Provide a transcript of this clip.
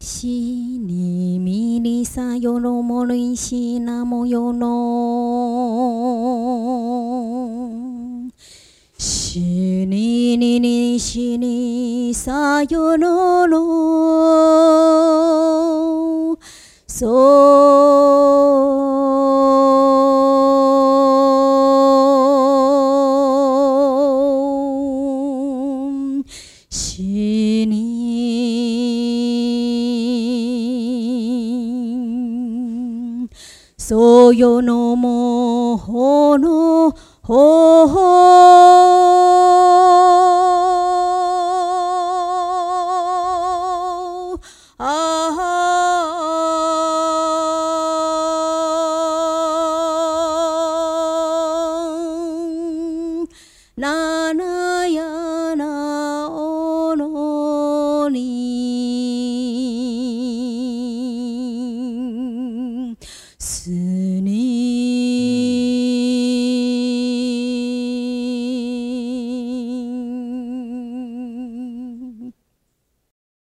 しにみりさよろもるいしなもよのしにににしにさよろろ So yo no mo ho no ho ho. Ah.